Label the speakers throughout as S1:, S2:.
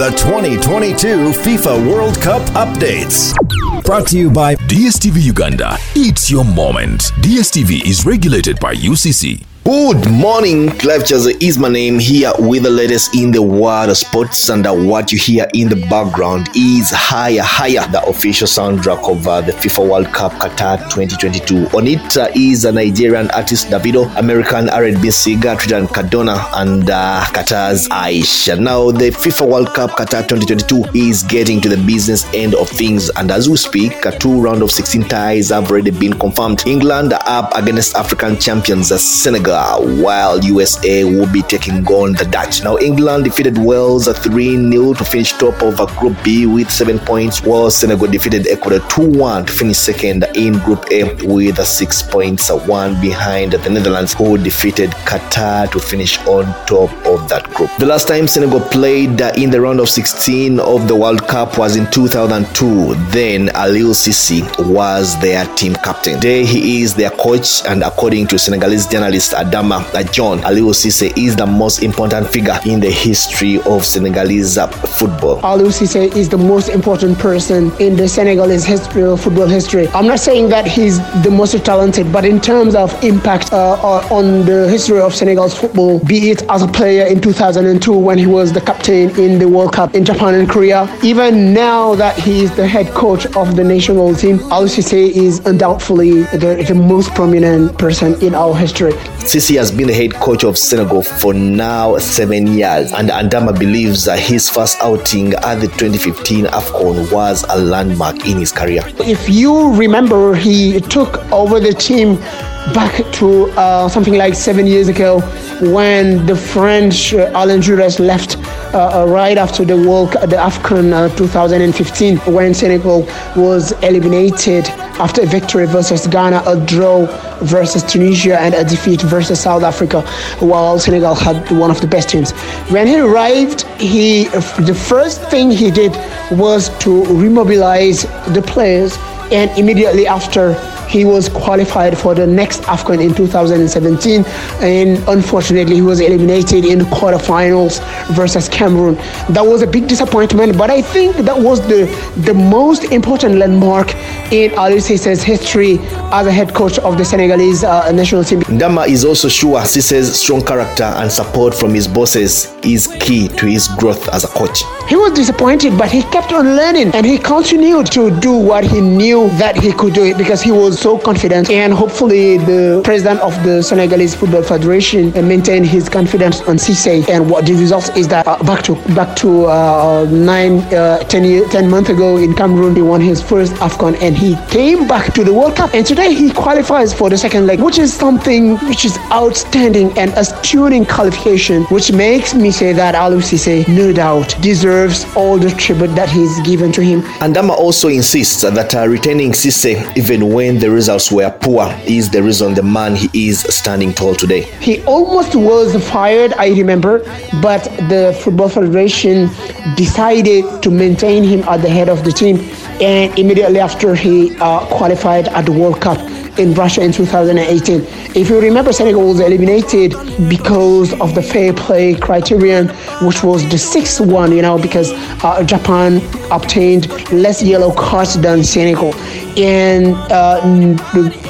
S1: the 2022 FIFA World Cup updates. Brought to you by
S2: DSTV Uganda. It's your moment. DSTV is regulated by UCC.
S3: Good morning, Clive Chazo is my name here with the latest in the world of sports and uh, what you hear in the background is Hayya Hayya, the official soundtrack of uh, the FIFA World Cup Qatar 2022. On it uh, is a Nigerian artist Davido, American R&B singer Trinidad Cardona and uh, Qatar's Aisha. Now the FIFA World Cup Qatar 2022 is getting to the business end of things and as we speak, two round of 16 ties have already been confirmed. England are up against African champions uh, While USA will be taking on the Dutch. Now, England defeated Wales 3 0 to finish top of Group B with 7 points, while Senegal defeated Ecuador 2 1 to finish second in Group A with 6 points, 1 behind the Netherlands, who defeated Qatar to finish on top of that group. The last time Senegal played uh, in the round of 16 of the World Cup was in 2002. Then Aliou Cisse was their team captain. Today, he is their coach, and according to Senegalese journalist Adama Ndione, Aliou Cisse is the most important figure in the history of Senegalese football.
S4: Aliou Cisse is the most important person in the Senegalese history football history. I'm not saying that he's the most talented, but in terms of impact uh, on the history of Senegal's football, be it as a player in 2002 when he was the captain in the World Cup in Japan and Korea, even now that he is the head coach of the national team, Aliou Cisse is undoubtedly the, the most prominent person in our history.
S3: Cisse has been the head coach of Senegal for now seven years, and Adama believes that his first outing at the 2015 AFCON was a landmark in his career.
S4: If you remember, he took over the team back to uh, something like seven years ago when the French uh, Alain Giresse left uh, right after the World the AFCON uh, 2015 when Senegal was eliminated after a victory versus Ghana, a draw versus Tunisia, and a defeat versus South Africa, while Senegal had one of the best teams. When he arrived, he the first thing he did was to remobilize the players, and immediately after he was qualified for the next AFCON in 2017, and unfortunately, he was eliminated in the quarterfinals versus Cameroon. That was a big disappointment, but I think that was the the most important landmark in Cisse's history as a head coach of the Senegalese uh, national team.
S3: Ndama is also sure Cisse's strong character and support from his bosses is key to his growth as a coach.
S4: He was disappointed, but he kept on learning and he continued to do what he knew that he could do it because he was so confident. And hopefully, the president of the Senegalese Football Federation maintained his confidence on Cisse. And what the result is that uh, back to back to uh, nine, uh, 10, year, 10 months ago in Cameroon, he won his first AFCON and he came back to the World Cup. And today he qualifies for the second leg, which is something which is outstanding and a stunning qualification, which makes me say that Aliou Cisse, no doubt, deserves all the tribute that he's given to him.
S3: And Dama also insists that uh, retaining Cisse, even when the results were poor, is the reason the man he is standing tall today.
S4: He almost was fired, I remember, but the Football Federation decided to maintain him at the head of the team. And immediately after he uh, qualified at the World Cup in Russia in 2018. If you remember, Senegal was eliminated because of the fair play criterion, which was the sixth one, you know, because uh, Japan obtained less yellow cards than Senegal. And uh,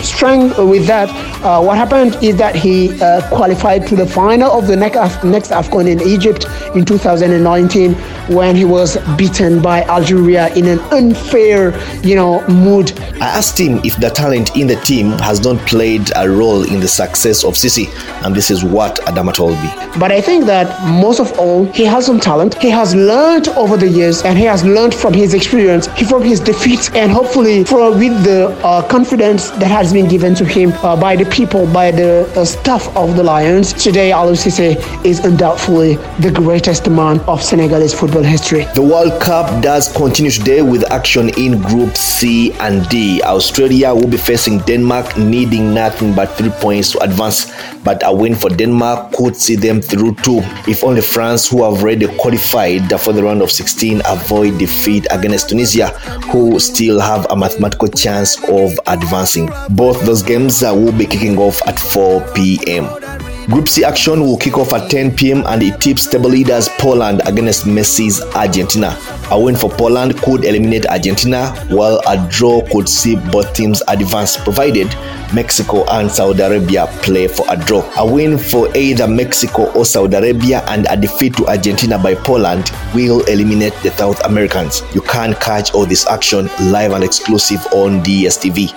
S4: strength with that, uh, what happened is that he uh, qualified to the final of the next, Af- next AFCON in Egypt in 2019 when he was beaten by Algeria in an unfair, you know, mood.
S3: I asked him if the talent in the team has not played a role in the success of Cisse, and this is what Adama told me.
S4: But I think that most of all, he has some talent. He has learned over the years, and he has learned from his experience, from his defeats, and hopefully from with the uh, confidence that has been given to him uh, by the people, by the uh, staff of the Lions. Today, Aliou Cisse is undoubtedly the greatest man of Senegalese football history.
S3: The World Cup does continue today with action in Group C and D. Australia will be facing Denmark, needing nothing but three points to advance. But a win for Denmark could see them through too. If only France, who have already qualified for the round of 16, avoid defeat against Tunisia, who still have a mathematical chance of advancing. Both those games uh, will be kicking off at 4 p.m. Group C action will kick off at 10 p.m. and it tips table leaders Poland against Messi's Argentina. A win for Poland could eliminate Argentina, while a draw could see both teams advance provided Mexico and Saudi Arabia play for a draw. A win for either Mexico or Saudi Arabia and a defeat to Argentina by Poland will eliminate the South Americans. You can catch all this action live and exclusive on DSTV.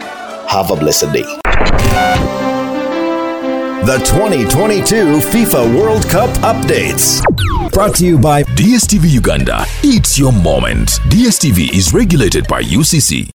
S3: Have a blessed day.
S1: The 2022 FIFA World Cup updates. Brought to you by
S2: DSTV Uganda. It's your moment. DSTV is regulated by UCC.